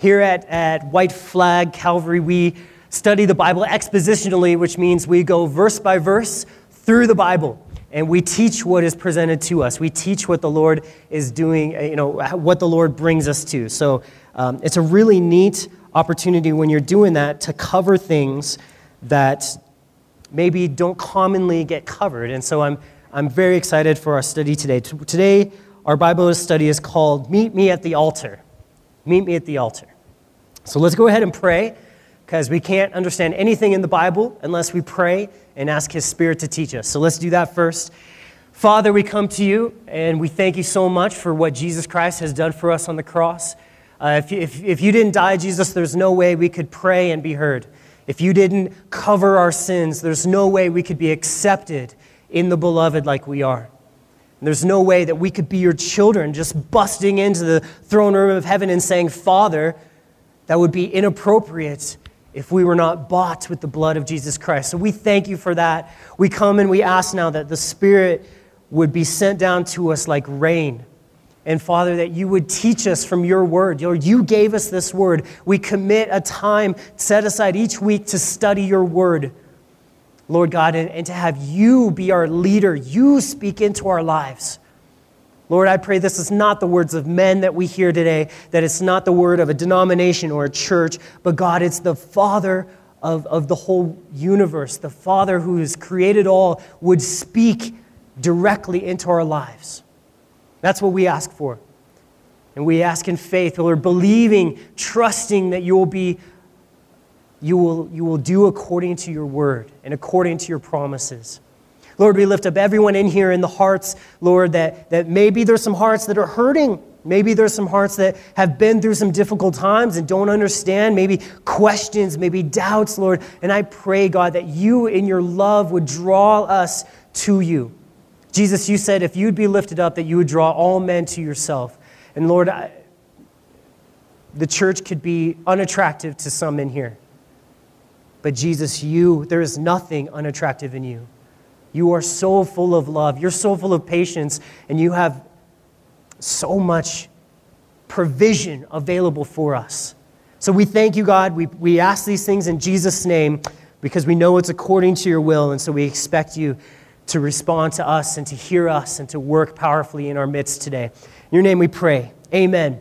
Here at, at White Flag Calvary, we study the Bible expositionally, which means we go verse by verse through the Bible and we teach what is presented to us. We teach what the Lord is doing, uh, you know, what the Lord brings us to. So um, it's a really neat opportunity when you're doing that to cover things that maybe don't commonly get covered. And so I'm, I'm very excited for our study today. Today, our Bible study is called Meet Me at the Altar. Meet Me at the Altar. So let's go ahead and pray because we can't understand anything in the Bible unless we pray and ask His Spirit to teach us. So let's do that first. Father, we come to you and we thank you so much for what Jesus Christ has done for us on the cross. Uh, if, if, if you didn't die, Jesus, there's no way we could pray and be heard. If you didn't cover our sins, there's no way we could be accepted in the beloved like we are. And there's no way that we could be your children just busting into the throne room of heaven and saying, Father, that would be inappropriate if we were not bought with the blood of Jesus Christ. So we thank you for that. We come and we ask now that the Spirit would be sent down to us like rain. And Father, that you would teach us from your word. Lord, you gave us this word. We commit a time set aside each week to study your word. Lord God, and, and to have you be our leader. You speak into our lives. Lord, I pray this is not the words of men that we hear today, that it's not the word of a denomination or a church, but God, it's the Father of, of the whole universe, the Father who has created all, would speak directly into our lives. That's what we ask for. And we ask in faith, Lord, believing, trusting that you will be you will, you will do according to your word and according to your promises. Lord, we lift up everyone in here in the hearts, Lord, that, that maybe there's some hearts that are hurting. Maybe there's some hearts that have been through some difficult times and don't understand, maybe questions, maybe doubts, Lord. And I pray, God, that you in your love would draw us to you. Jesus, you said if you'd be lifted up, that you would draw all men to yourself. And Lord, I, the church could be unattractive to some in here. But Jesus, you, there is nothing unattractive in you. You are so full of love. You're so full of patience, and you have so much provision available for us. So we thank you, God. We, we ask these things in Jesus' name because we know it's according to your will, and so we expect you to respond to us and to hear us and to work powerfully in our midst today. In your name we pray. Amen.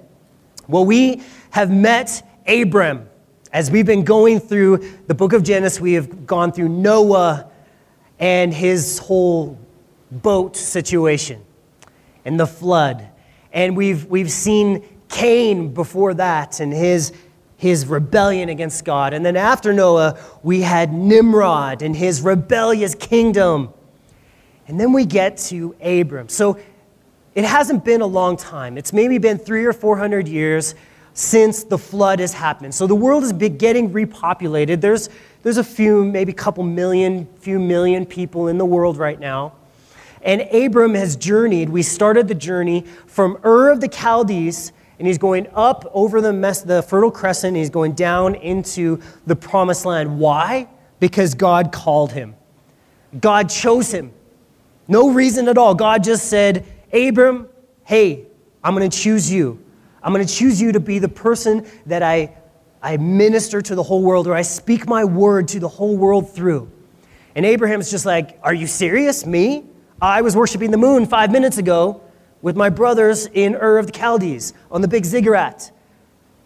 Well, we have met Abram. As we've been going through the book of Genesis, we have gone through Noah and his whole boat situation and the flood. And we've, we've seen Cain before that and his, his rebellion against God. And then after Noah, we had Nimrod and his rebellious kingdom. And then we get to Abram. So it hasn't been a long time. It's maybe been three or four hundred years since the flood has happened. So the world is getting repopulated. There's, there's a few, maybe a couple million, few million people in the world right now. And Abram has journeyed. We started the journey from Ur of the Chaldees, and he's going up over the, the Fertile Crescent. he's going down into the Promised Land. Why? Because God called him. God chose him. No reason at all. God just said, Abram, hey, I'm going to choose you. I'm going to choose you to be the person that I I minister to the whole world or I speak my word to the whole world through. And Abraham's just like, Are you serious? Me? I was worshiping the moon five minutes ago with my brothers in Ur of the Chaldees on the big ziggurat.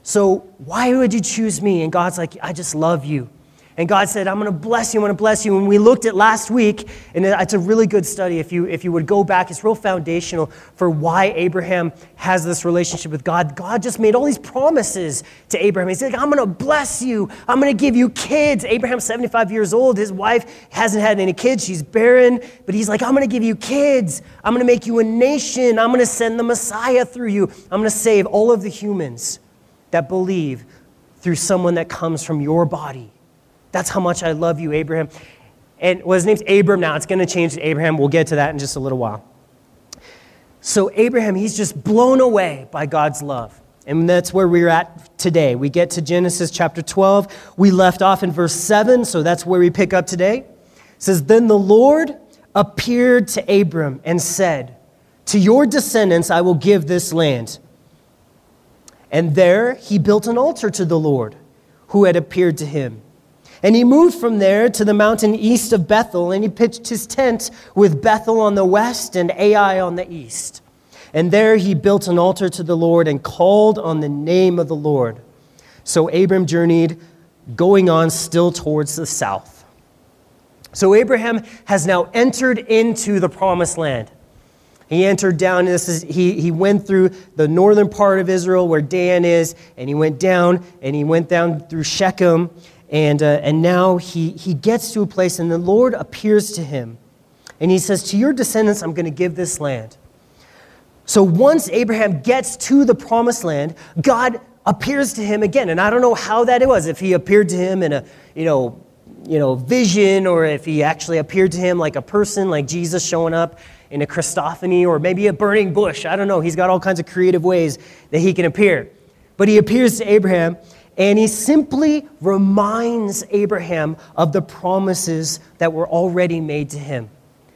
So why would you choose me? And God's like, I just love you. And God said, I'm going to bless you, I'm going to bless you. And we looked at last week, and it's a really good study. If you, if you would go back, it's real foundational for why Abraham has this relationship with God. God just made all these promises to Abraham. He said, I'm going to bless you, I'm going to give you kids. Abraham's 75 years old. His wife hasn't had any kids, she's barren. But he's like, I'm going to give you kids, I'm going to make you a nation, I'm going to send the Messiah through you, I'm going to save all of the humans that believe through someone that comes from your body. That's how much I love you, Abraham. And well, his name's Abram now. It's going to change to Abraham. We'll get to that in just a little while. So, Abraham, he's just blown away by God's love. And that's where we're at today. We get to Genesis chapter 12. We left off in verse 7, so that's where we pick up today. It says, Then the Lord appeared to Abram and said, To your descendants I will give this land. And there he built an altar to the Lord who had appeared to him. And he moved from there to the mountain east of Bethel, and he pitched his tent with Bethel on the west and Ai on the east. And there he built an altar to the Lord and called on the name of the Lord. So Abram journeyed, going on still towards the south. So Abraham has now entered into the promised land. He entered down, this is, he, he went through the northern part of Israel where Dan is, and he went down, and he went down through Shechem, and, uh, and now he, he gets to a place, and the Lord appears to him. And he says, To your descendants, I'm going to give this land. So once Abraham gets to the promised land, God appears to him again. And I don't know how that it was, if he appeared to him in a, you know, you know, vision or if he actually appeared to him like a person, like Jesus showing up in a Christophany or maybe a burning bush. I don't know. He's got all kinds of creative ways that he can appear. But he appears to Abraham and he simply reminds Abraham of the promises that were already made to him.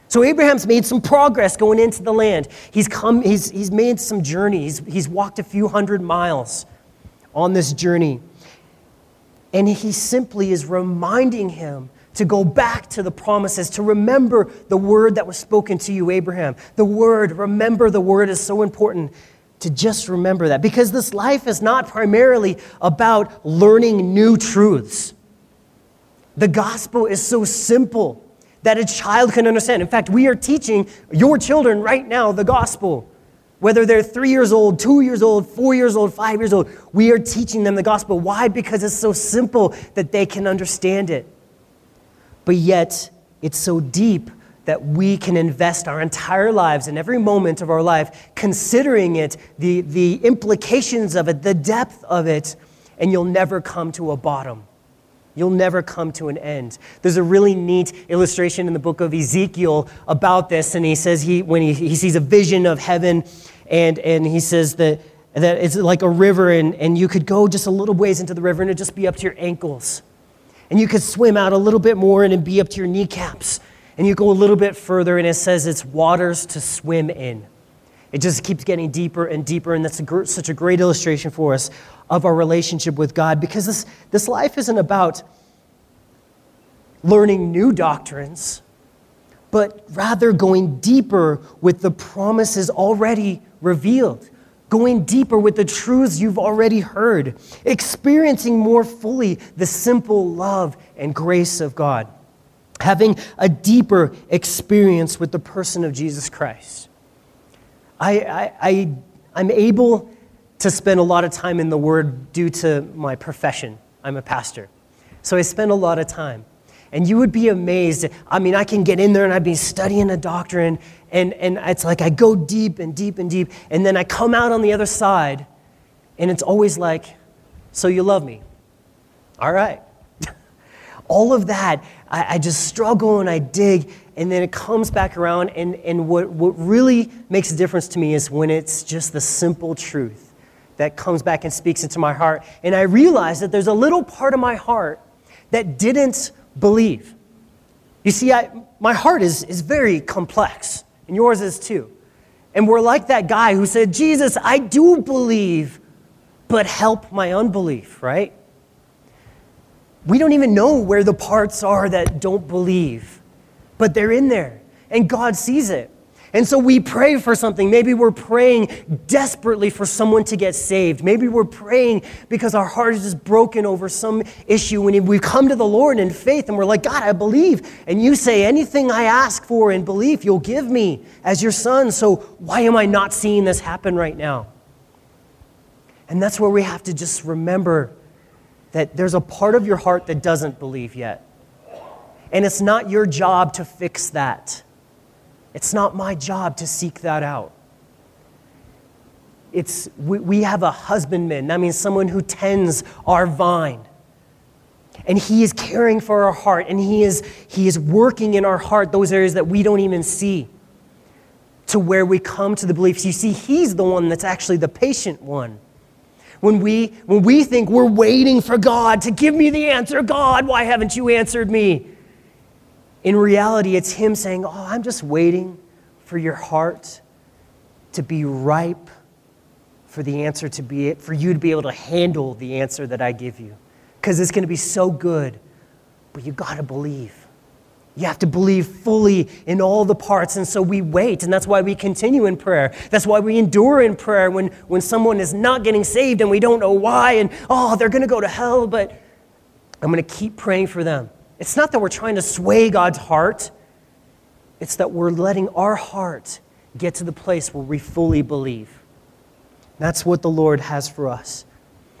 So Abraham's made some progress going into the land. He's come, he's, he's made some journeys. He's, he's walked a few hundred miles on this journey. And he simply is reminding him to go back to the promises, to remember the word that was spoken to you, Abraham. The word, remember the word is so important to just remember that because this life is not primarily about learning new truths. The gospel is so simple that a child can understand. In fact, we are teaching your children right now the gospel. Whether they're three years old, two years old, four years old, five years old, we are teaching them the gospel. Why? Because it's so simple that they can understand it. But yet, it's so deep that we can invest our entire lives in every moment of our life considering it, the, the implications of it, the depth of it, and you'll never come to a bottom. You'll never come to an end. There's a really neat illustration in the book of Ezekiel about this, and he says he, when he, he sees a vision of heaven, and, and he says that, that it's like a river, and, and you could go just a little ways into the river, and it'd just be up to your ankles. And you could swim out a little bit more, and it'd be up to your kneecaps. And you go a little bit further, and it says it's waters to swim in. It just keeps getting deeper and deeper, and that's a, such a great illustration for us of our relationship with God because this, this life isn't about learning new doctrines, but rather going deeper with the promises already revealed, going deeper with the truths you've already heard, experiencing more fully the simple love and grace of God, having a deeper experience with the person of Jesus Christ. I, I, I, I'm able to spend a lot of time in the Word due to my profession. I'm a pastor. So I spend a lot of time. And you would be amazed. I mean, I can get in there and I'd be studying a doctrine, and, and it's like I go deep and deep and deep, and then I come out on the other side, and it's always like, So you love me? All right. All of that, I, I just struggle and I dig, and then it comes back around. And, and what, what really makes a difference to me is when it's just the simple truth that comes back and speaks into my heart. And I realize that there's a little part of my heart that didn't believe. You see, I, my heart is, is very complex, and yours is too. And we're like that guy who said, Jesus, I do believe, but help my unbelief, right? We don't even know where the parts are that don't believe, but they're in there, and God sees it. And so we pray for something. Maybe we're praying desperately for someone to get saved. Maybe we're praying because our heart is just broken over some issue. And we come to the Lord in faith and we're like, God, I believe. And you say, anything I ask for in belief, you'll give me as your son. So why am I not seeing this happen right now? And that's where we have to just remember that there's a part of your heart that doesn't believe yet. And it's not your job to fix that. It's not my job to seek that out. It's, we, we have a husbandman. That means someone who tends our vine. And he is caring for our heart, and he is, he is working in our heart those areas that we don't even see to where we come to the beliefs. You see, he's the one that's actually the patient one. When we, when we think we're waiting for God to give me the answer, God, why haven't you answered me? In reality, it's Him saying, Oh, I'm just waiting for your heart to be ripe for the answer to be it, for you to be able to handle the answer that I give you. Because it's going to be so good. But you got to believe. You have to believe fully in all the parts. And so we wait. And that's why we continue in prayer. That's why we endure in prayer when, when someone is not getting saved and we don't know why. And, oh, they're going to go to hell. But I'm going to keep praying for them. It's not that we're trying to sway God's heart, it's that we're letting our heart get to the place where we fully believe. That's what the Lord has for us.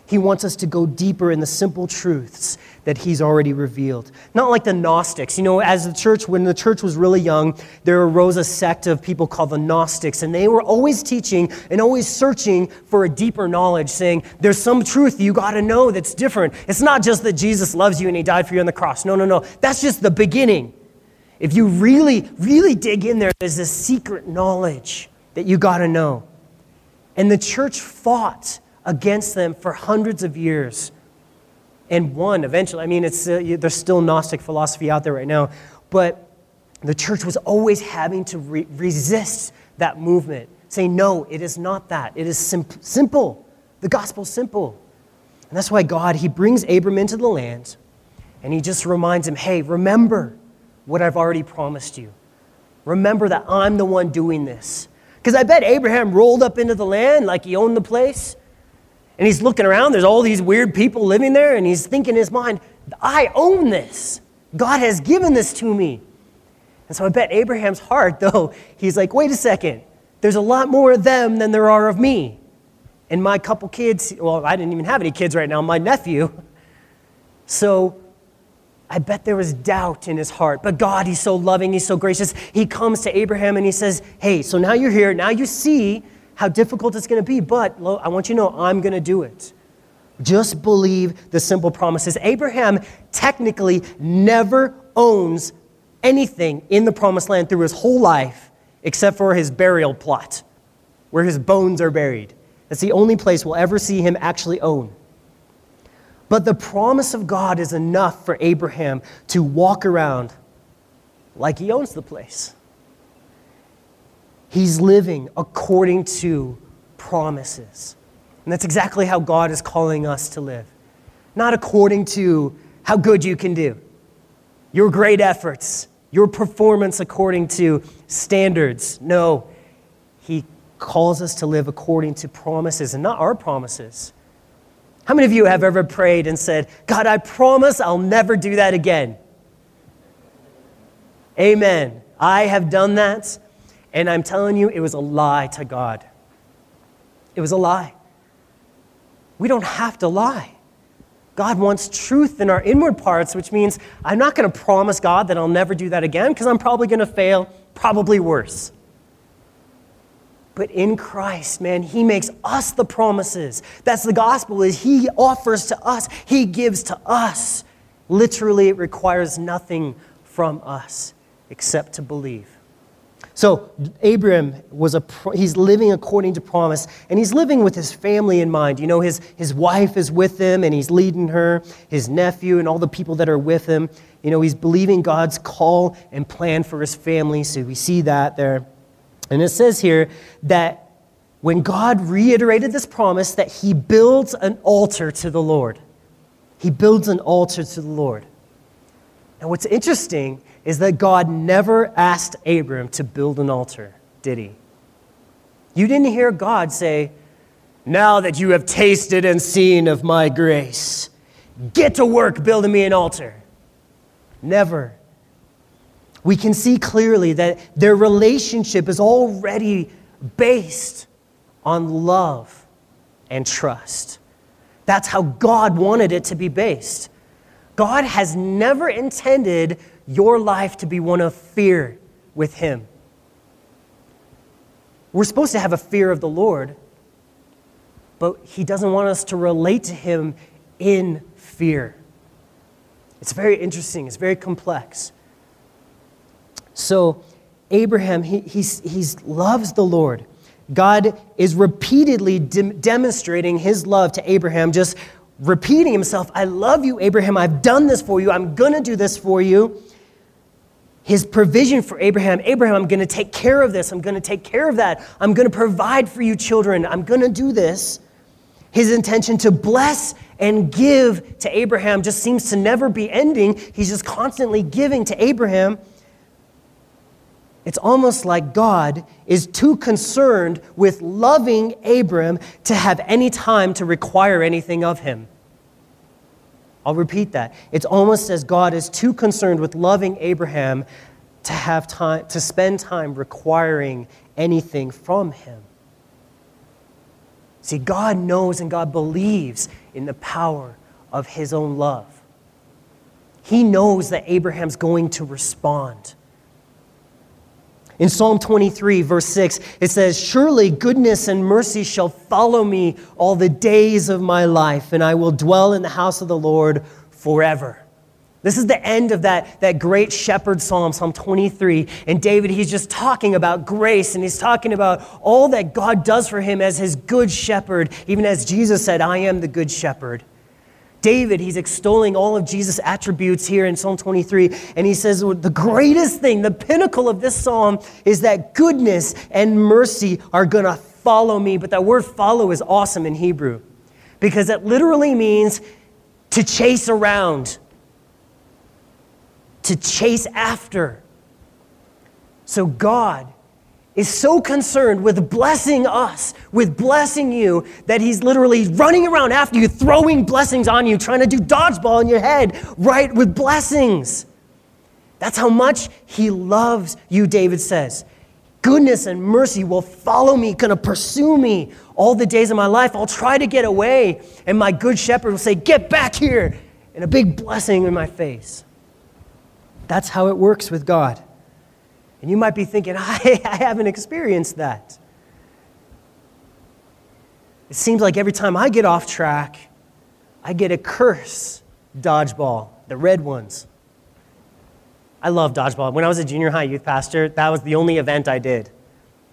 He wants us to go deeper in the simple truths that He's already revealed. Not like the Gnostics. You know, as the church, when the church was really young, there arose a sect of people called the Gnostics, and they were always teaching and always searching for a deeper knowledge, saying, There's some truth you got to know that's different. It's not just that Jesus loves you and He died for you on the cross. No, no, no. That's just the beginning. If you really, really dig in there, there's this secret knowledge that you got to know. And the church fought against them for hundreds of years and won eventually. I mean, it's, uh, there's still Gnostic philosophy out there right now, but the church was always having to re- resist that movement, saying, no, it is not that. It is sim- simple. The gospel's simple. And that's why God, He brings Abram into the land and He just reminds him, hey, remember what I've already promised you. Remember that I'm the one doing this. Because I bet Abraham rolled up into the land like he owned the place. And he's looking around, there's all these weird people living there, and he's thinking in his mind, I own this. God has given this to me. And so I bet Abraham's heart, though, he's like, wait a second, there's a lot more of them than there are of me. And my couple kids, well, I didn't even have any kids right now, my nephew. So I bet there was doubt in his heart. But God, He's so loving, He's so gracious. He comes to Abraham and He says, Hey, so now you're here. Now you see how difficult it's going to be, but I want you to know I'm going to do it. Just believe the simple promises. Abraham technically never owns anything in the promised land through his whole life except for his burial plot, where his bones are buried. That's the only place we'll ever see him actually own. But the promise of God is enough for Abraham to walk around like he owns the place. He's living according to promises. And that's exactly how God is calling us to live. Not according to how good you can do, your great efforts, your performance according to standards. No, He calls us to live according to promises and not our promises. How many of you have ever prayed and said, God, I promise I'll never do that again? Amen. I have done that, and I'm telling you, it was a lie to God. It was a lie. We don't have to lie. God wants truth in our inward parts, which means I'm not going to promise God that I'll never do that again because I'm probably going to fail, probably worse. But in Christ, man, he makes us the promises. That's the gospel is he offers to us, he gives to us. Literally, it requires nothing from us except to believe. So Abram was a he's living according to promise, and he's living with his family in mind. You know, his, his wife is with him, and he's leading her, his nephew, and all the people that are with him. You know, he's believing God's call and plan for his family. So we see that there. And it says here that when God reiterated this promise that he builds an altar to the Lord. He builds an altar to the Lord. Now, what's interesting is that God never asked Abram to build an altar, did he? You didn't hear God say, Now that you have tasted and seen of my grace, get to work building me an altar. Never we can see clearly that their relationship is already based on love and trust. That's how God wanted it to be based. God has never intended your life to be one of fear with Him. We're supposed to have a fear of the Lord, but He doesn't want us to relate to Him in fear. It's very interesting, it's very complex. So, Abraham, he he's, he's loves the Lord. God is repeatedly de- demonstrating his love to Abraham, just repeating himself I love you, Abraham. I've done this for you. I'm going to do this for you. His provision for Abraham Abraham, I'm going to take care of this. I'm going to take care of that. I'm going to provide for you children. I'm going to do this. His intention to bless and give to Abraham just seems to never be ending. He's just constantly giving to Abraham. It's almost like God is too concerned with loving Abram to have any time to require anything of him. I'll repeat that. It's almost as God is too concerned with loving Abraham to have time to spend time requiring anything from him. See, God knows and God believes in the power of his own love. He knows that Abraham's going to respond. In Psalm 23, verse 6, it says, Surely goodness and mercy shall follow me all the days of my life, and I will dwell in the house of the Lord forever. This is the end of that, that great shepherd psalm, Psalm 23. And David, he's just talking about grace and he's talking about all that God does for him as his good shepherd, even as Jesus said, I am the good shepherd. David, he's extolling all of Jesus' attributes here in Psalm 23, and he says the greatest thing, the pinnacle of this psalm, is that goodness and mercy are going to follow me. But that word follow is awesome in Hebrew because it literally means to chase around, to chase after. So God is so concerned with blessing us, with blessing you, that he's literally running around after you, throwing blessings on you, trying to do dodgeball in your head, right, with blessings. That's how much he loves you, David says. Goodness and mercy will follow me, gonna pursue me all the days of my life. I'll try to get away, and my good shepherd will say, Get back here, and a big blessing in my face. That's how it works with God. And you might be thinking, I, I haven't experienced that. It seems like every time I get off track, I get a curse dodgeball, the red ones. I love dodgeball. When I was a junior high youth pastor, that was the only event I did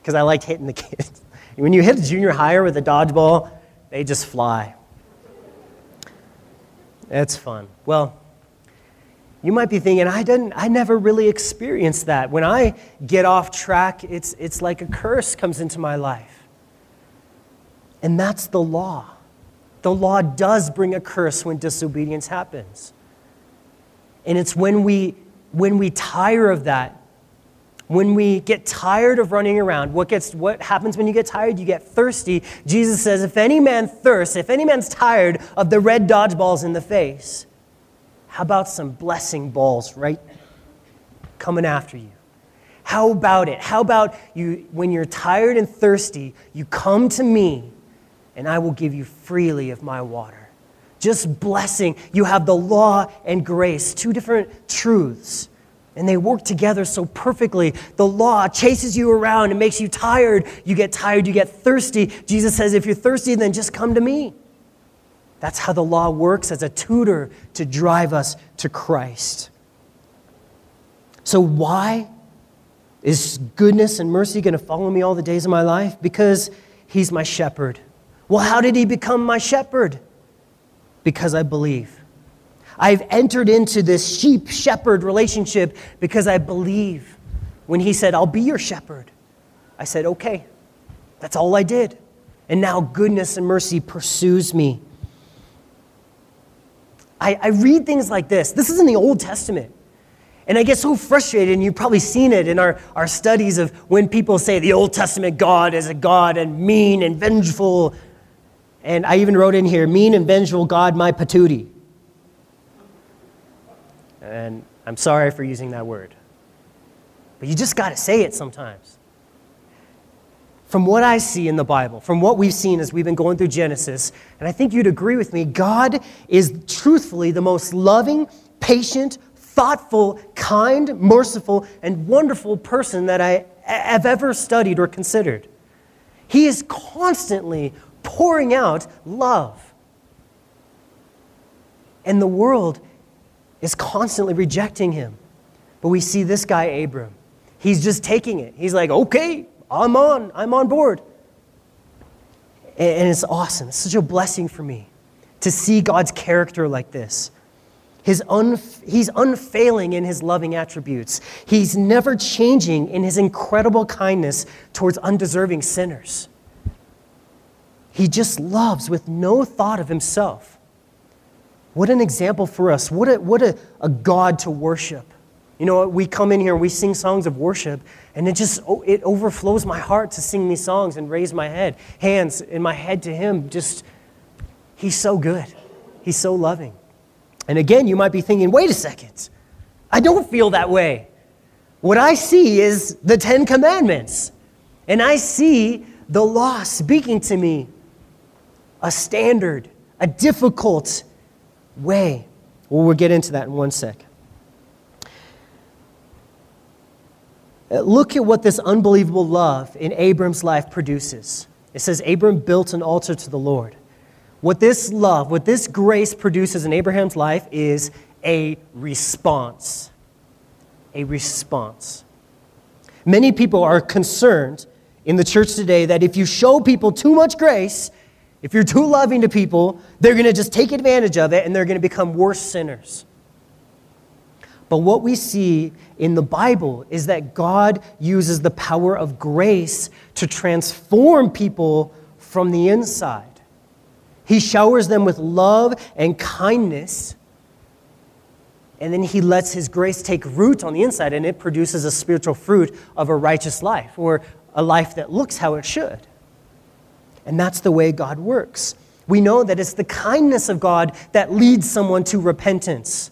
because I liked hitting the kids. when you hit a junior higher with a dodgeball, they just fly. It's fun. Well, you might be thinking, I, didn't, I never really experienced that. When I get off track, it's, it's like a curse comes into my life. And that's the law. The law does bring a curse when disobedience happens. And it's when we, when we tire of that, when we get tired of running around, what, gets, what happens when you get tired? You get thirsty. Jesus says, if any man thirsts, if any man's tired of the red dodgeballs in the face, how about some blessing balls right coming after you? How about it? How about you, when you're tired and thirsty, you come to me and I will give you freely of my water. Just blessing. You have the law and grace, two different truths, and they work together so perfectly. The law chases you around and makes you tired. You get tired, you get thirsty. Jesus says, if you're thirsty, then just come to me. That's how the law works as a tutor to drive us to Christ. So, why is goodness and mercy going to follow me all the days of my life? Because he's my shepherd. Well, how did he become my shepherd? Because I believe. I've entered into this sheep shepherd relationship because I believe. When he said, I'll be your shepherd, I said, okay. That's all I did. And now goodness and mercy pursues me. I, I read things like this. This is in the Old Testament. And I get so frustrated, and you've probably seen it in our, our studies of when people say the Old Testament God is a God and mean and vengeful. And I even wrote in here, mean and vengeful God, my patootie. And I'm sorry for using that word. But you just got to say it sometimes from what I see in the Bible, from what we've seen as we've been going through Genesis, and I think you'd agree with me, God is truthfully the most loving, patient, thoughtful, kind, merciful, and wonderful person that I have ever studied or considered. He is constantly pouring out love. And the world is constantly rejecting him. But we see this guy, Abram. He's just taking it. He's like, okay, I'm on, I'm on board. And it's awesome. It's such a blessing for me to see God's character like this. His unf- he's unfailing in his loving attributes. He's never changing in his incredible kindness towards undeserving sinners. He just loves with no thought of himself. What an example for us. What a, what a, a God to worship. You know, we come in here and we sing songs of worship, and it just oh, it overflows my heart to sing these songs and raise my head, hands in my head to Him. Just, He's so good. He's so loving. And again, you might be thinking, wait a second, I don't feel that way. What I see is the Ten Commandments, and I see the law speaking to me a standard, a difficult way. Well, we'll get into that in one sec. Uh, look at what this unbelievable love in Abram's life produces. It says, Abram built an altar to the Lord. What this love, what this grace produces in Abraham's life is a response. A response. Many people are concerned in the church today that if you show people too much grace, if you're too loving to people, they're going to just take advantage of it and they're going to become worse sinners. But what we see in the Bible is that God uses the power of grace to transform people from the inside. He showers them with love and kindness, and then He lets His grace take root on the inside, and it produces a spiritual fruit of a righteous life or a life that looks how it should. And that's the way God works. We know that it's the kindness of God that leads someone to repentance.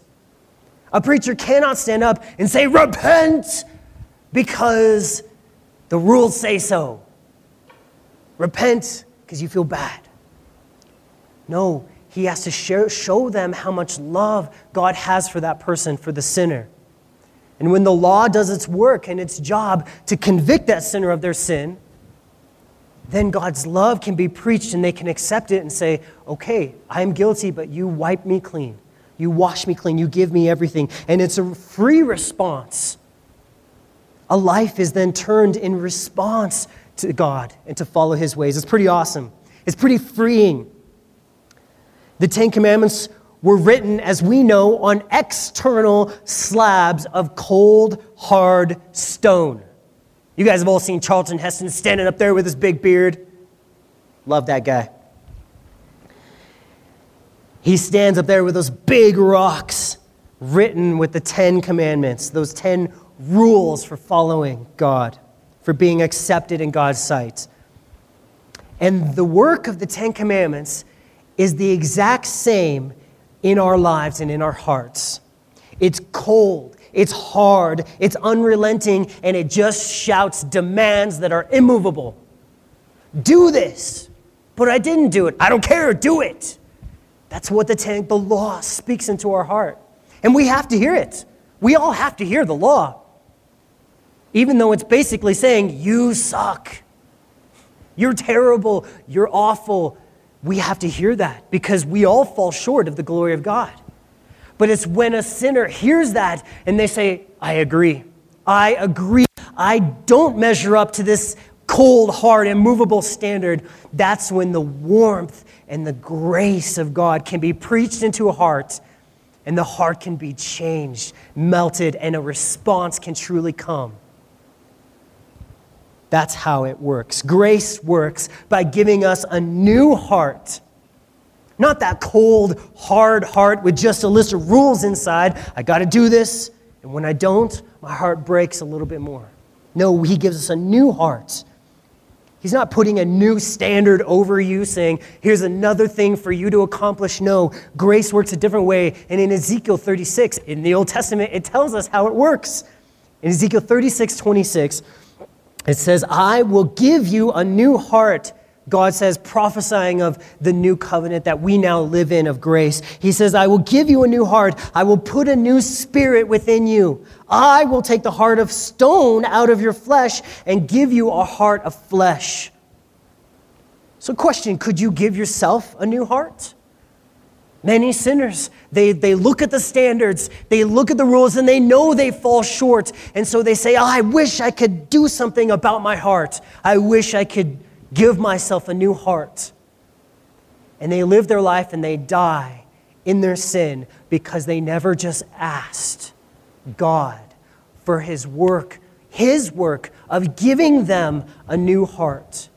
A preacher cannot stand up and say, Repent, because the rules say so. Repent because you feel bad. No, he has to show, show them how much love God has for that person, for the sinner. And when the law does its work and its job to convict that sinner of their sin, then God's love can be preached and they can accept it and say, okay, I'm guilty, but you wipe me clean. You wash me clean. You give me everything. And it's a free response. A life is then turned in response to God and to follow his ways. It's pretty awesome. It's pretty freeing. The Ten Commandments were written, as we know, on external slabs of cold, hard stone. You guys have all seen Charlton Heston standing up there with his big beard. Love that guy. He stands up there with those big rocks written with the Ten Commandments, those ten rules for following God, for being accepted in God's sight. And the work of the Ten Commandments is the exact same in our lives and in our hearts. It's cold, it's hard, it's unrelenting, and it just shouts demands that are immovable. Do this, but I didn't do it. I don't care, do it. That's what the, ten, the law speaks into our heart. And we have to hear it. We all have to hear the law. Even though it's basically saying, you suck. You're terrible. You're awful. We have to hear that because we all fall short of the glory of God. But it's when a sinner hears that and they say, I agree. I agree. I don't measure up to this cold, hard, immovable standard. That's when the warmth and the grace of God can be preached into a heart, and the heart can be changed, melted, and a response can truly come. That's how it works. Grace works by giving us a new heart. Not that cold, hard heart with just a list of rules inside. I got to do this, and when I don't, my heart breaks a little bit more. No, He gives us a new heart He's not putting a new standard over you, saying, here's another thing for you to accomplish. No, grace works a different way. And in Ezekiel 36, in the Old Testament, it tells us how it works. In Ezekiel 36, 26, it says, I will give you a new heart God says, prophesying of the new covenant that we now live in of grace. He says, I will give you a new heart. I will put a new spirit within you. I will take the heart of stone out of your flesh and give you a heart of flesh. So, question could you give yourself a new heart? Many sinners, they, they look at the standards, they look at the rules, and they know they fall short. And so they say, oh, I wish I could do something about my heart. I wish I could give myself a new heart. And they live their life and they die in their sin because they never just asked God for His work, His work of giving them a new heart.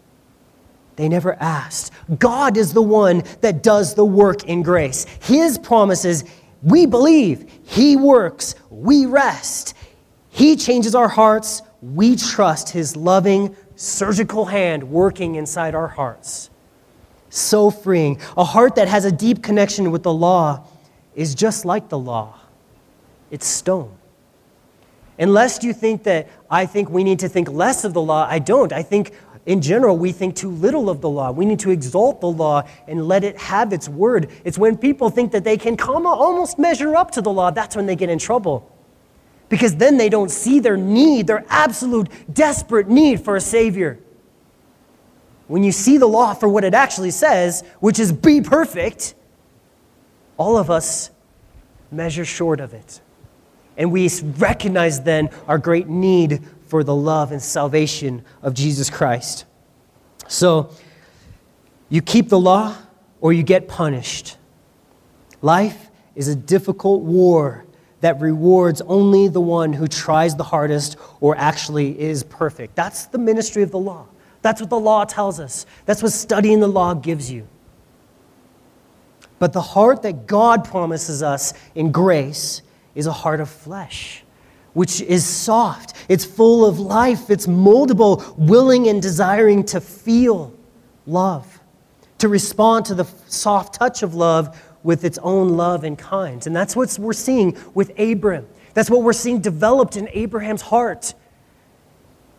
They never asked. God is the one that does the work in grace. His promises, we believe. He works, we rest. He changes our hearts, we trust His loving, surgical hand working inside our hearts. So freeing. A heart that has a deep connection with the law is just like the law it's stone. Unless you think that I think we need to think less of the law, I don't. I think in general, we think too little of the law. We need to exalt the law and let it have its word. It's when people think that they can come almost measure up to the law, that's when they get in trouble. Because then they don't see their need, their absolute desperate need for a Savior. When you see the law for what it actually says, which is be perfect, all of us measure short of it. And we recognize then our great need for the love and salvation of Jesus Christ. So, you keep the law or you get punished. Life is a difficult war that rewards only the one who tries the hardest or actually is perfect. That's the ministry of the law. That's what the law tells us. That's what studying the law gives you. But the heart that God promises us in grace is a heart of flesh which is soft. It's full of life. It's moldable, willing and desiring to feel love, to respond to the soft touch of love with its own love and kind. And that's what we're seeing with Abram. That's what we're seeing developed in Abraham's heart.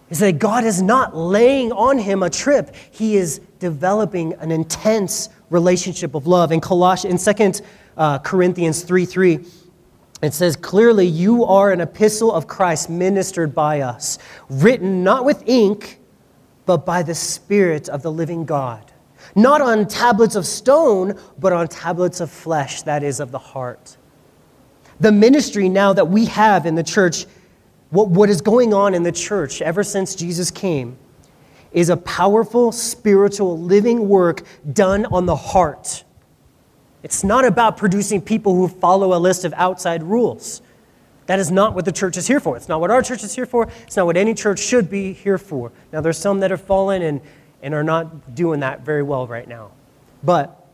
Is that God is not laying on him a trip. He is developing an intense relationship of love. In Colossians, in 2 uh, Corinthians 3 3, it says clearly, You are an epistle of Christ ministered by us, written not with ink, but by the Spirit of the living God. Not on tablets of stone, but on tablets of flesh, that is, of the heart. The ministry now that we have in the church, what, what is going on in the church ever since Jesus came, is a powerful, spiritual, living work done on the heart it's not about producing people who follow a list of outside rules. That is not what the church is here for. It's not what our church is here for. It's not what any church should be here for. Now, there's some that have fallen and, and are not doing that very well right now. But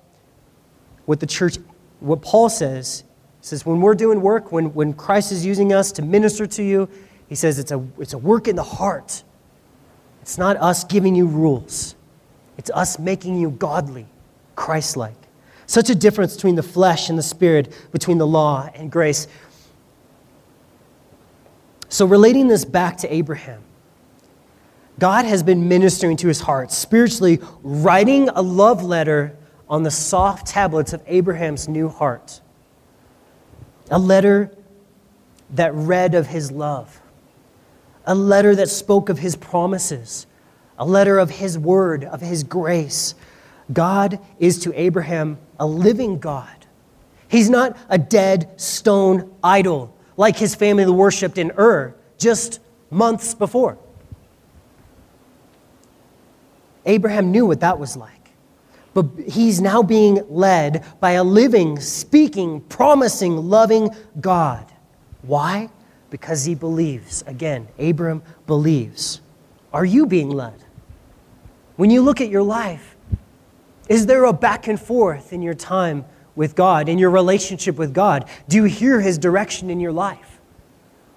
what the church, what Paul says, says when we're doing work, when, when Christ is using us to minister to you, he says it's a, it's a work in the heart. It's not us giving you rules, it's us making you godly, Christ like. Such a difference between the flesh and the spirit, between the law and grace. So, relating this back to Abraham, God has been ministering to his heart, spiritually writing a love letter on the soft tablets of Abraham's new heart. A letter that read of his love, a letter that spoke of his promises, a letter of his word, of his grace. God is to Abraham a living God. He's not a dead stone idol like his family worshiped in Ur just months before. Abraham knew what that was like. But he's now being led by a living, speaking, promising, loving God. Why? Because he believes. Again, Abram believes. Are you being led? When you look at your life, is there a back and forth in your time with God, in your relationship with God? Do you hear His direction in your life?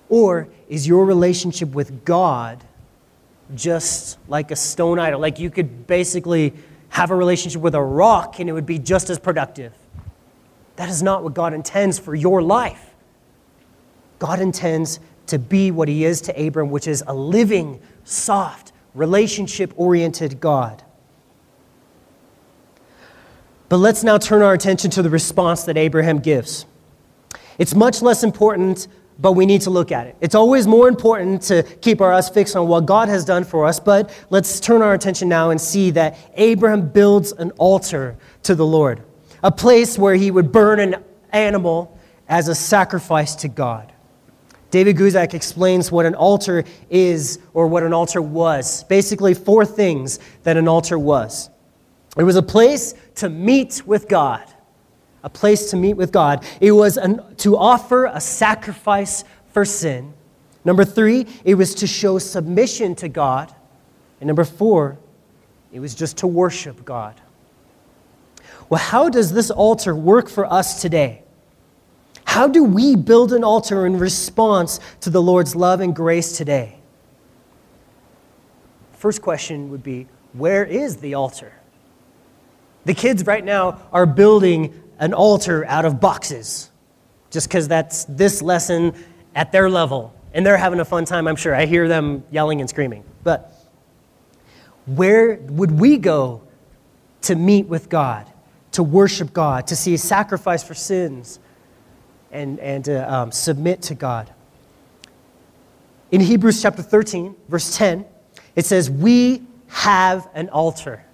Or is your relationship with God just like a stone idol? Like you could basically have a relationship with a rock and it would be just as productive. That is not what God intends for your life. God intends to be what He is to Abram, which is a living, soft, relationship oriented God. But let's now turn our attention to the response that Abraham gives. It's much less important, but we need to look at it. It's always more important to keep our eyes fixed on what God has done for us, but let's turn our attention now and see that Abraham builds an altar to the Lord, a place where he would burn an animal as a sacrifice to God. David Guzik explains what an altar is or what an altar was. Basically, four things that an altar was. It was a place to meet with God, a place to meet with God. It was an, to offer a sacrifice for sin. Number three, it was to show submission to God. And number four, it was just to worship God. Well, how does this altar work for us today? How do we build an altar in response to the Lord's love and grace today? First question would be where is the altar? The kids right now are building an altar out of boxes just because that's this lesson at their level. And they're having a fun time, I'm sure. I hear them yelling and screaming. But where would we go to meet with God, to worship God, to see a sacrifice for sins, and, and to um, submit to God? In Hebrews chapter 13, verse 10, it says, We have an altar.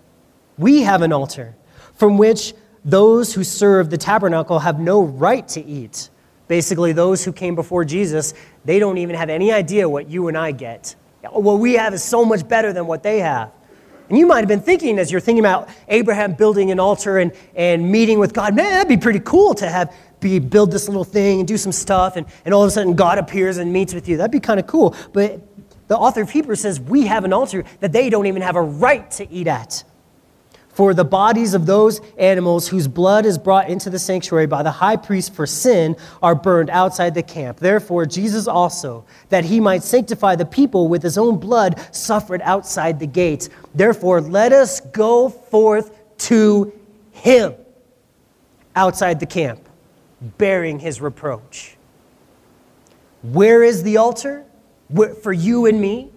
We have an altar from which those who serve the tabernacle have no right to eat. Basically, those who came before Jesus, they don't even have any idea what you and I get. What we have is so much better than what they have. And you might have been thinking, as you're thinking about Abraham building an altar and, and meeting with God, man, that'd be pretty cool to have be build this little thing and do some stuff, and, and all of a sudden God appears and meets with you. That'd be kind of cool. But the author of Hebrews says we have an altar that they don't even have a right to eat at. For the bodies of those animals whose blood is brought into the sanctuary by the high priest for sin are burned outside the camp. Therefore, Jesus also, that he might sanctify the people with his own blood, suffered outside the gates. Therefore, let us go forth to him outside the camp, bearing his reproach. Where is the altar? For you and me,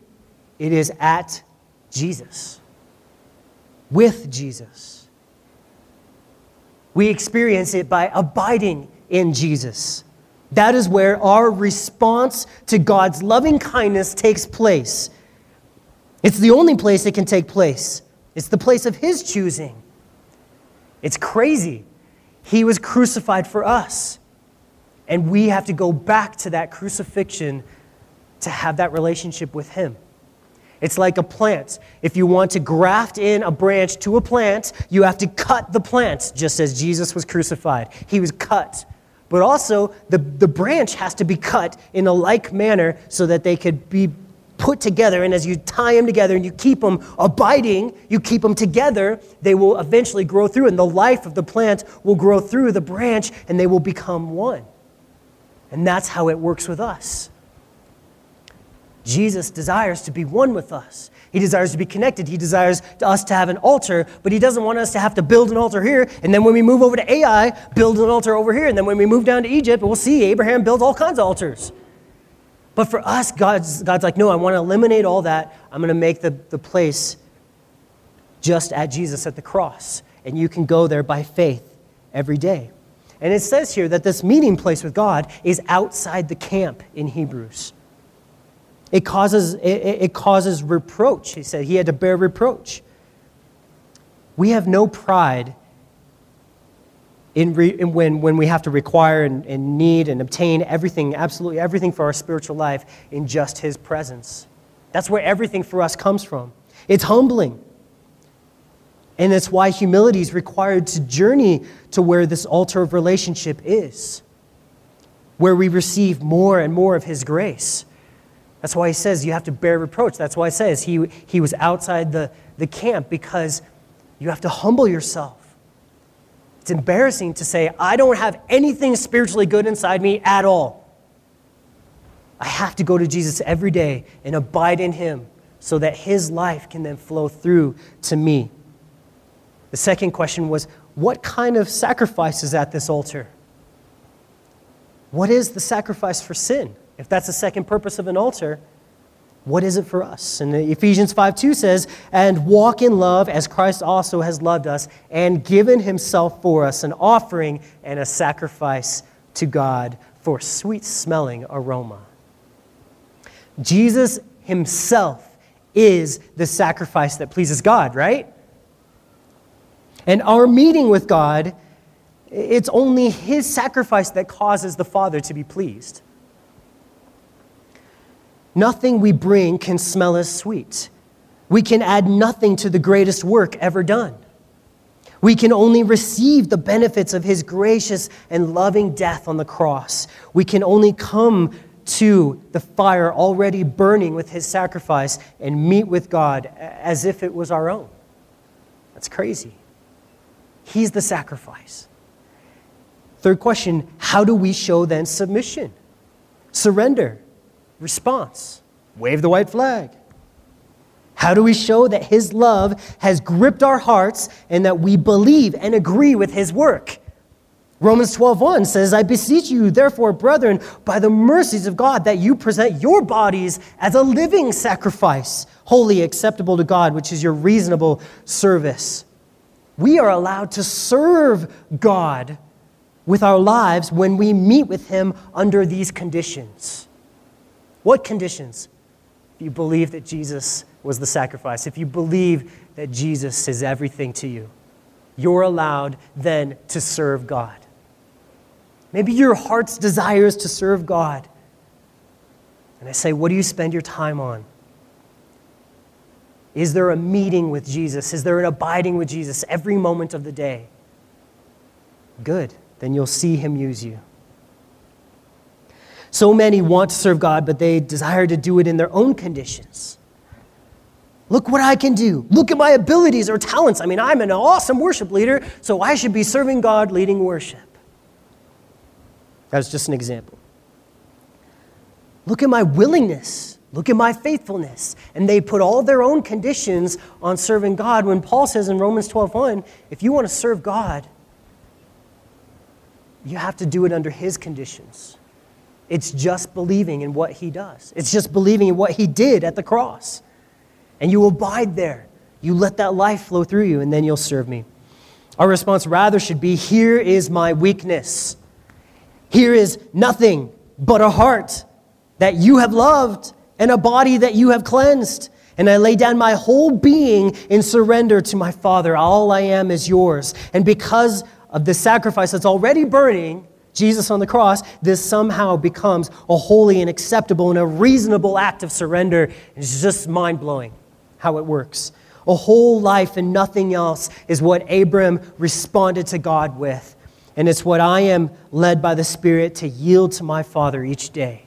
it is at Jesus with Jesus. We experience it by abiding in Jesus. That is where our response to God's loving kindness takes place. It's the only place it can take place. It's the place of His choosing. It's crazy. He was crucified for us. And we have to go back to that crucifixion to have that relationship with Him. It's like a plant. If you want to graft in a branch to a plant, you have to cut the plant, just as Jesus was crucified. He was cut. But also, the, the branch has to be cut in a like manner so that they could be put together. And as you tie them together and you keep them abiding, you keep them together, they will eventually grow through. And the life of the plant will grow through the branch and they will become one. And that's how it works with us. Jesus desires to be one with us. He desires to be connected. He desires us to have an altar, but he doesn't want us to have to build an altar here. And then when we move over to Ai, build an altar over here. And then when we move down to Egypt, we'll see Abraham builds all kinds of altars. But for us, God's, God's like, no, I want to eliminate all that. I'm going to make the, the place just at Jesus at the cross. And you can go there by faith every day. And it says here that this meeting place with God is outside the camp in Hebrews. It causes, it, it causes reproach. He said he had to bear reproach. We have no pride in, re, in when, when we have to require and, and need and obtain everything, absolutely everything for our spiritual life in just his presence. That's where everything for us comes from. It's humbling. And it's why humility is required to journey to where this altar of relationship is, where we receive more and more of His grace. That's why he says you have to bear reproach. That's why he says he, he was outside the, the camp because you have to humble yourself. It's embarrassing to say, I don't have anything spiritually good inside me at all. I have to go to Jesus every day and abide in him so that his life can then flow through to me. The second question was, what kind of sacrifice is at this altar? What is the sacrifice for sin? If that's the second purpose of an altar, what is it for us? And Ephesians 5 2 says, And walk in love as Christ also has loved us and given himself for us, an offering and a sacrifice to God for sweet smelling aroma. Jesus himself is the sacrifice that pleases God, right? And our meeting with God, it's only his sacrifice that causes the Father to be pleased. Nothing we bring can smell as sweet. We can add nothing to the greatest work ever done. We can only receive the benefits of his gracious and loving death on the cross. We can only come to the fire already burning with his sacrifice and meet with God as if it was our own. That's crazy. He's the sacrifice. Third question how do we show then submission? Surrender. Response. Wave the white flag. How do we show that His love has gripped our hearts and that we believe and agree with His work? Romans 12:1 says, "I beseech you, therefore, brethren, by the mercies of God, that you present your bodies as a living sacrifice, holy, acceptable to God, which is your reasonable service." We are allowed to serve God with our lives when we meet with Him under these conditions. What conditions? If you believe that Jesus was the sacrifice, if you believe that Jesus is everything to you, you're allowed then to serve God. Maybe your heart's desire is to serve God. And I say, what do you spend your time on? Is there a meeting with Jesus? Is there an abiding with Jesus every moment of the day? Good. Then you'll see him use you. So many want to serve God, but they desire to do it in their own conditions. Look what I can do. Look at my abilities or talents. I mean, I'm an awesome worship leader, so I should be serving God leading worship. That's just an example. Look at my willingness. Look at my faithfulness. And they put all their own conditions on serving God when Paul says in Romans 12:1, if you want to serve God, you have to do it under his conditions. It's just believing in what he does. It's just believing in what he did at the cross and you abide there. You let that life flow through you, and then you'll serve me. Our response rather should be Here is my weakness. Here is nothing but a heart that you have loved and a body that you have cleansed. And I lay down my whole being in surrender to my Father. All I am is yours. And because of the sacrifice that's already burning, Jesus on the cross, this somehow becomes a holy and acceptable and a reasonable act of surrender. It's just mind blowing how it works. A whole life and nothing else is what Abram responded to God with. And it's what I am led by the Spirit to yield to my Father each day.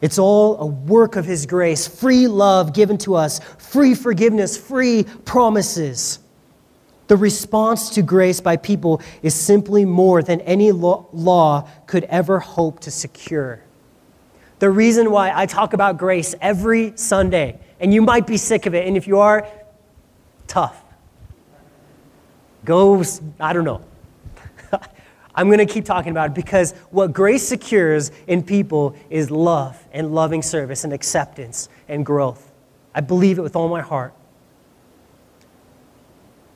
It's all a work of His grace, free love given to us, free forgiveness, free promises. The response to grace by people is simply more than any law could ever hope to secure. The reason why I talk about grace every Sunday and you might be sick of it. And if you are, tough. Go, I don't know. I'm going to keep talking about it because what grace secures in people is love and loving service and acceptance and growth. I believe it with all my heart.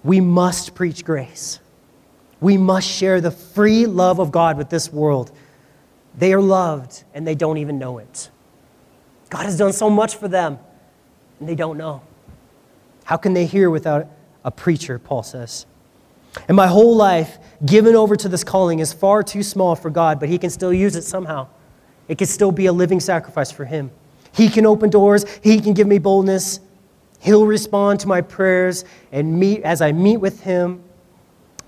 We must preach grace. We must share the free love of God with this world. They are loved and they don't even know it. God has done so much for them and they don't know. How can they hear without a preacher, Paul says? And my whole life given over to this calling is far too small for God, but He can still use it somehow. It can still be a living sacrifice for Him. He can open doors, He can give me boldness. He'll respond to my prayers and meet as I meet with Him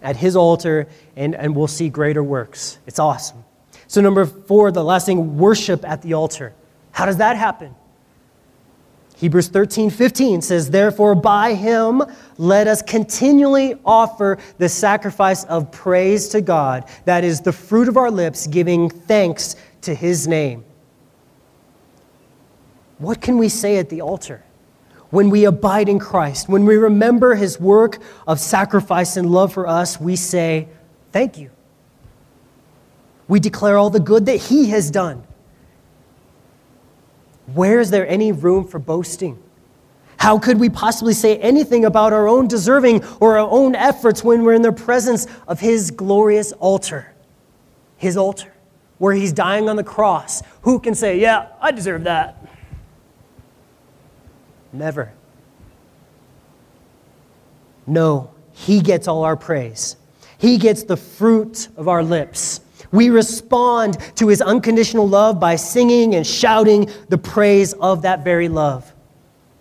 at His altar, and, and we'll see greater works. It's awesome. So, number four, the last thing worship at the altar. How does that happen? Hebrews 13, 15 says, Therefore, by him let us continually offer the sacrifice of praise to God, that is the fruit of our lips, giving thanks to his name. What can we say at the altar? When we abide in Christ, when we remember his work of sacrifice and love for us, we say, Thank you. We declare all the good that he has done. Where is there any room for boasting? How could we possibly say anything about our own deserving or our own efforts when we're in the presence of His glorious altar? His altar, where He's dying on the cross. Who can say, Yeah, I deserve that? Never. No, He gets all our praise, He gets the fruit of our lips. We respond to his unconditional love by singing and shouting the praise of that very love.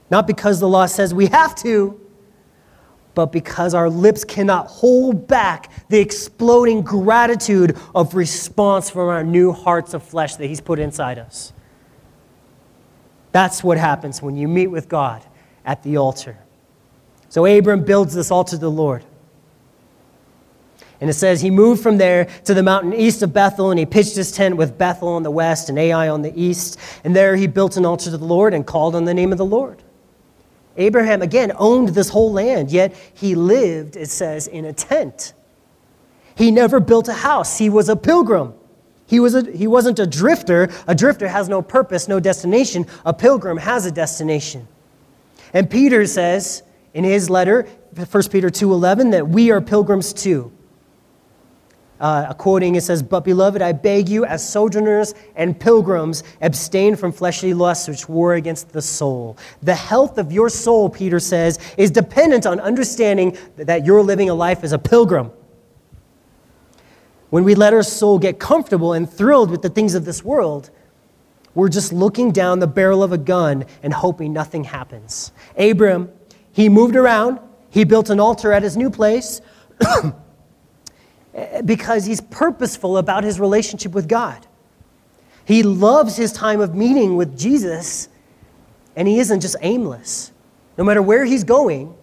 Not because the law says we have to, but because our lips cannot hold back the exploding gratitude of response from our new hearts of flesh that He's put inside us. That's what happens when you meet with God at the altar. So Abram builds this altar to the Lord. And it says he moved from there to the mountain east of Bethel, and he pitched his tent with Bethel on the west and Ai on the east. And there he built an altar to the Lord and called on the name of the Lord. Abraham, again, owned this whole land, yet he lived, it says, in a tent. He never built a house, he was a pilgrim. He, was a, he wasn't a drifter. A drifter has no purpose, no destination. A pilgrim has a destination. And Peter says in his letter, 1 Peter 2.11, that we are pilgrims too. Uh, quoting, it says, But beloved, I beg you, as sojourners and pilgrims, abstain from fleshly lusts which war against the soul. The health of your soul, Peter says, is dependent on understanding that you're living a life as a pilgrim. When we let our soul get comfortable and thrilled with the things of this world, we're just looking down the barrel of a gun and hoping nothing happens. Abram, he moved around, he built an altar at his new place. because he's purposeful about his relationship with God. He loves his time of meeting with Jesus, and he isn't just aimless. No matter where he's going,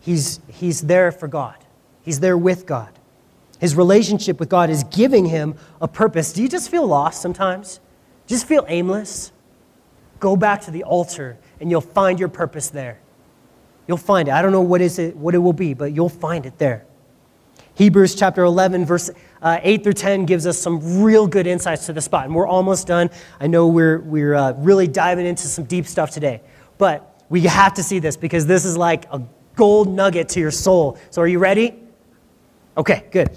he's, he's there for God, he's there with God. His relationship with God is giving him a purpose. Do you just feel lost sometimes? Just feel aimless? Go back to the altar and you'll find your purpose there. You'll find it. I don't know what, is it, what it will be, but you'll find it there. Hebrews chapter 11, verse uh, 8 through 10 gives us some real good insights to the spot. And we're almost done. I know we're, we're uh, really diving into some deep stuff today. But we have to see this because this is like a gold nugget to your soul. So are you ready? Okay, good.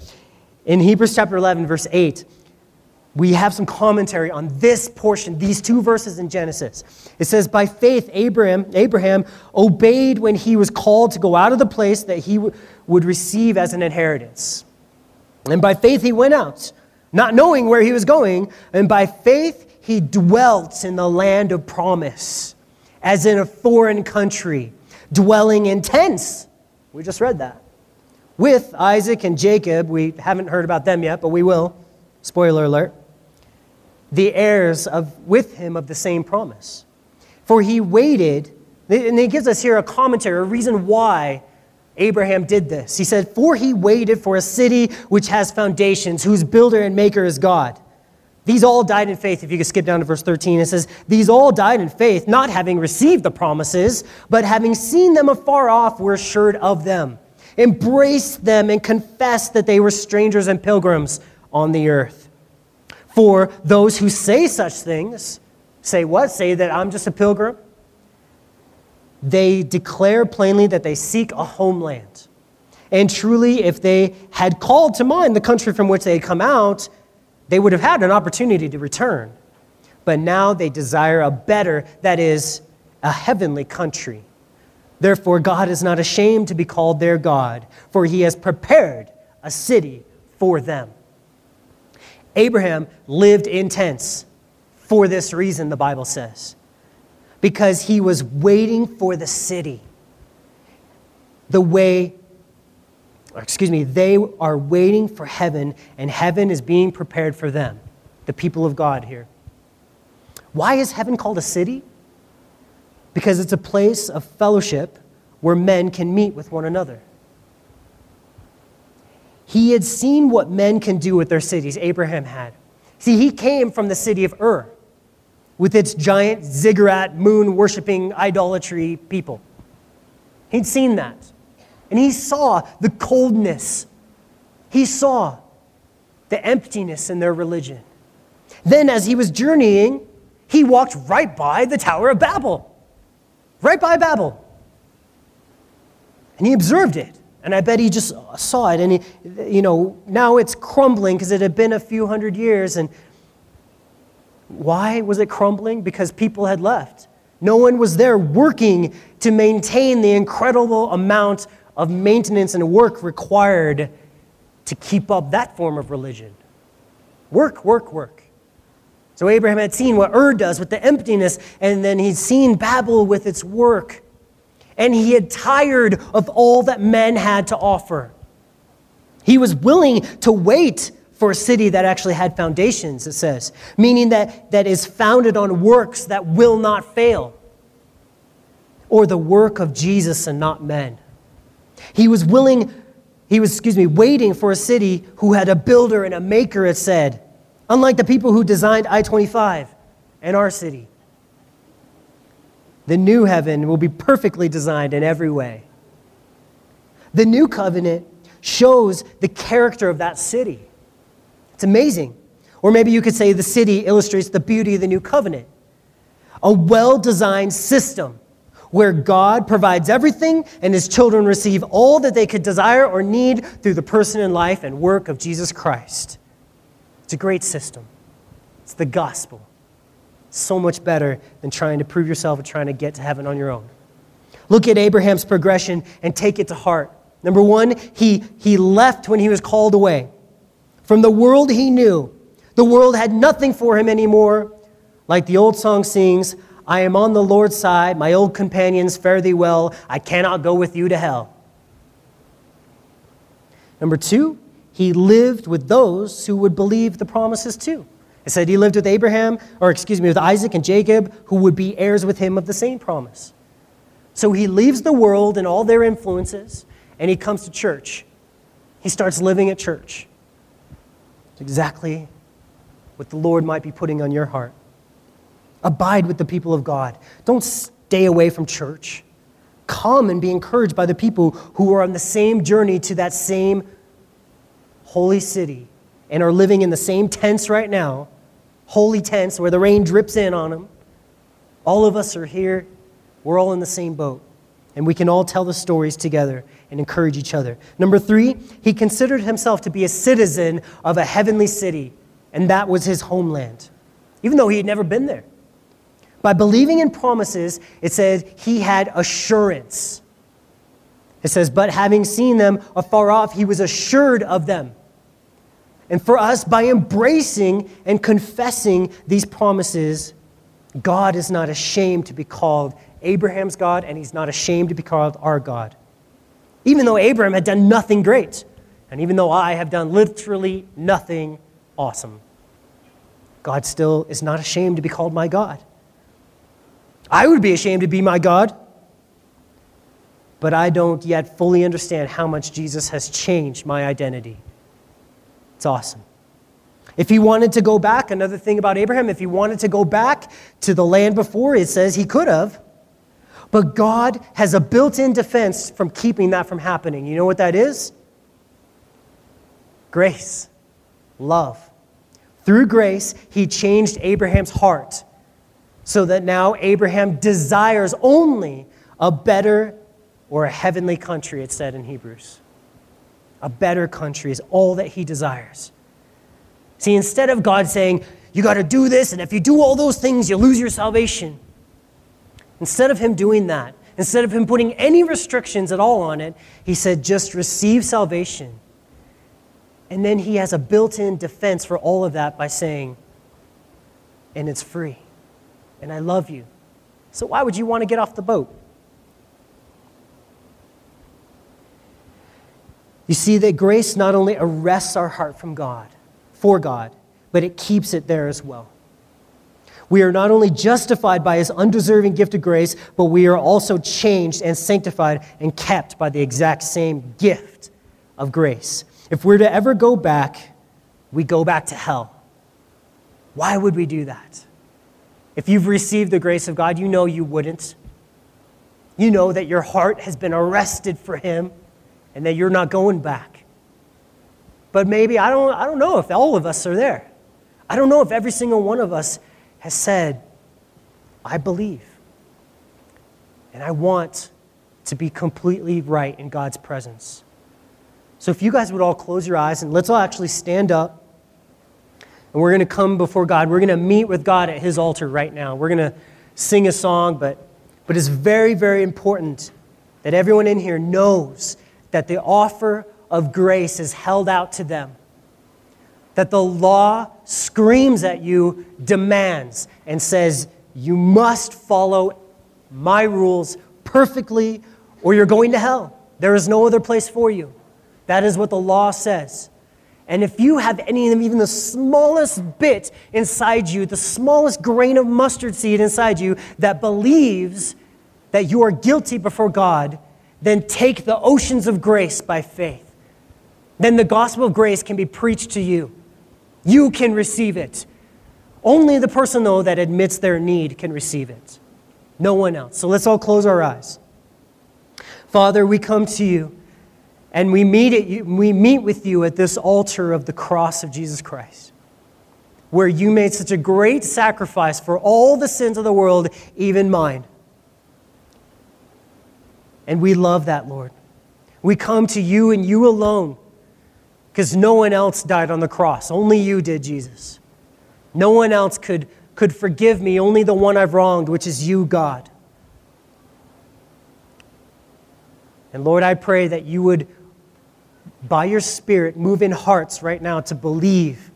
In Hebrews chapter 11, verse 8, we have some commentary on this portion, these two verses in Genesis. It says, By faith, Abraham, Abraham obeyed when he was called to go out of the place that he w- would receive as an inheritance. And by faith, he went out, not knowing where he was going. And by faith, he dwelt in the land of promise, as in a foreign country, dwelling in tents. We just read that. With Isaac and Jacob, we haven't heard about them yet, but we will. Spoiler alert the heirs of, with him of the same promise. For he waited, and he gives us here a commentary, a reason why Abraham did this. He said, For he waited for a city which has foundations, whose builder and maker is God. These all died in faith. If you could skip down to verse 13, it says, These all died in faith, not having received the promises, but having seen them afar off, were assured of them, embraced them, and confessed that they were strangers and pilgrims on the earth. For those who say such things, say what? Say that I'm just a pilgrim? They declare plainly that they seek a homeland. And truly, if they had called to mind the country from which they had come out, they would have had an opportunity to return. But now they desire a better, that is, a heavenly country. Therefore, God is not ashamed to be called their God, for he has prepared a city for them. Abraham lived in tents for this reason, the Bible says, because he was waiting for the city. The way, excuse me, they are waiting for heaven, and heaven is being prepared for them, the people of God here. Why is heaven called a city? Because it's a place of fellowship where men can meet with one another. He had seen what men can do with their cities, Abraham had. See, he came from the city of Ur with its giant ziggurat, moon worshiping idolatry people. He'd seen that. And he saw the coldness, he saw the emptiness in their religion. Then, as he was journeying, he walked right by the Tower of Babel, right by Babel. And he observed it. And I bet he just saw it. And, he, you know, now it's crumbling because it had been a few hundred years. And why was it crumbling? Because people had left. No one was there working to maintain the incredible amount of maintenance and work required to keep up that form of religion. Work, work, work. So Abraham had seen what Ur does with the emptiness, and then he'd seen Babel with its work. and he had tired of all that men had to offer. He was willing to wait for a city that actually had foundations, it says, meaning that, that is founded on works that will not fail, or the work of Jesus and not men. He was willing, he was, excuse me, waiting for a city who had a builder and a maker, it said, unlike the people who designed I 25 and our city. The new heaven will be perfectly designed in every way. The new covenant shows the character of that city. It's amazing. Or maybe you could say the city illustrates the beauty of the new covenant. A well designed system where God provides everything and his children receive all that they could desire or need through the person and life and work of Jesus Christ. It's a great system. It's the gospel. So much better than trying to prove yourself and trying to get to heaven on your own. Look at Abraham's progression and take it to heart. Number one, he, he left when he was called away. From the world he knew, the world had nothing for him anymore. Like the old song sings, I am on the Lord's side, my old companions, fare thee well, I cannot go with you to hell. Number two, he lived with those who would believe the promises too. It said he lived with Abraham, or excuse me, with Isaac and Jacob, who would be heirs with him of the same promise. So he leaves the world and all their influences, and he comes to church. He starts living at church. It's exactly what the Lord might be putting on your heart. Abide with the people of God. Don't stay away from church. Come and be encouraged by the people who are on the same journey to that same holy city and are living in the same tents right now, holy tents where the rain drips in on them. All of us are here. We're all in the same boat. And we can all tell the stories together and encourage each other. Number three, he considered himself to be a citizen of a heavenly city, and that was his homeland, even though he had never been there. By believing in promises, it says he had assurance. It says, but having seen them afar off, he was assured of them. And for us, by embracing and confessing these promises, God is not ashamed to be called Abraham's God, and he's not ashamed to be called our God even though Abraham had done nothing great, and even though I have done literally nothing awesome. God still is not ashamed to be called my God. I would be ashamed to be my God, but I don't yet fully understand how much Jesus has changed my identity. It's awesome. If he wanted to go back, another thing about Abraham, if he wanted to go back to the land before, it says he could have. But God has a built in defense from keeping that from happening. You know what that is? Grace, love. Through grace, He changed Abraham's heart so that now Abraham desires only a better or a heavenly country, it said in Hebrews. A better country is all that he desires. See, instead of God saying, you got to do this, and if you do all those things, you lose your salvation. Instead of him doing that, instead of him putting any restrictions at all on it, he said, just receive salvation. And then he has a built in defense for all of that by saying, and it's free, and I love you. So why would you want to get off the boat? You see that grace not only arrests our heart from God, for God, but it keeps it there as well. We are not only justified by his undeserving gift of grace, but we are also changed and sanctified and kept by the exact same gift of grace. If we're to ever go back, we go back to hell. Why would we do that? If you've received the grace of God, you know you wouldn't. You know that your heart has been arrested for him and that you're not going back. But maybe, I don't, I don't know if all of us are there. I don't know if every single one of us has said, I believe. And I want to be completely right in God's presence. So if you guys would all close your eyes and let's all actually stand up. And we're going to come before God. We're going to meet with God at his altar right now. We're going to sing a song, but, but it's very, very important that everyone in here knows that the offer of grace is held out to them that the law screams at you, demands, and says, You must follow my rules perfectly or you're going to hell. There is no other place for you. That is what the law says. And if you have any of them, even the smallest bit inside you, the smallest grain of mustard seed inside you that believes that you are guilty before God, then take the oceans of grace by faith. Then the gospel of grace can be preached to you. You can receive it. Only the person, though, that admits their need can receive it. No one else. So let's all close our eyes. Father, we come to you and we meet, at we meet with you at this altar of the cross of Jesus Christ, where you made such a great sacrifice for all the sins of the world, even mine. And we love that, Lord. We come to you and you alone, because no one else died on the cross. Only you did, Jesus. No one else could, could forgive me, only the one I've wronged, which is you, God. And Lord, I pray that you would by your Spirit, move in hearts right now to believe.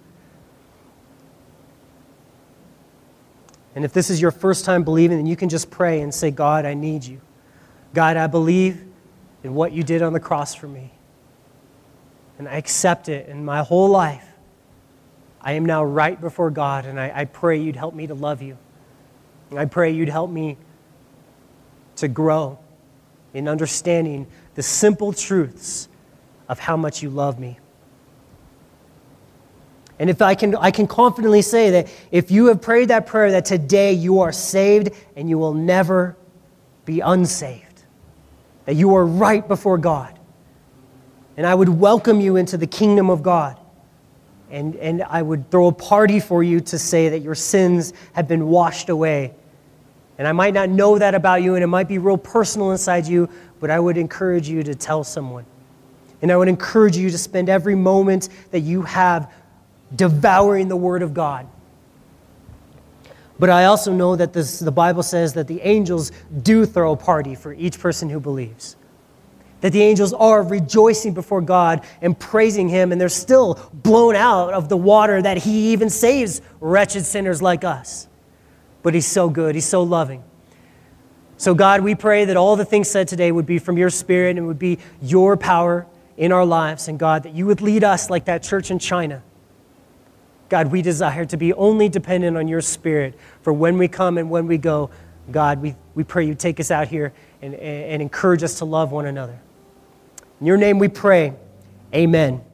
And if this is your first time believing, then you can just pray and say, God, I need you. God, I believe in what you did on the cross for me. And I accept it in my whole life. I am now right before God, and I, I pray you'd help me to love you. And I pray you'd help me to grow in understanding the simple truths of how much you love me. And if I can, I can confidently say that if you have prayed that prayer, that today you are saved and you will never be unsaved. That you are right before God. And I would welcome you into the kingdom of God. And, and I would throw a party for you to say that your sins have been washed away. And I might not know that about you, and it might be real personal inside you, but I would encourage you to tell someone. And I would encourage you to spend every moment that you have devouring the Word of God. But I also know that this, the Bible says that the angels do throw a party for each person who believes. That the angels are rejoicing before God and praising Him, and they're still blown out of the water that He even saves wretched sinners like us. But He's so good, He's so loving. So, God, we pray that all the things said today would be from your Spirit and would be your power in our lives. And God, that you would lead us like that church in China. God, we desire to be only dependent on your spirit for when we come and when we go. God, we, we pray you take us out here and, and encourage us to love one another. In your name we pray. Amen.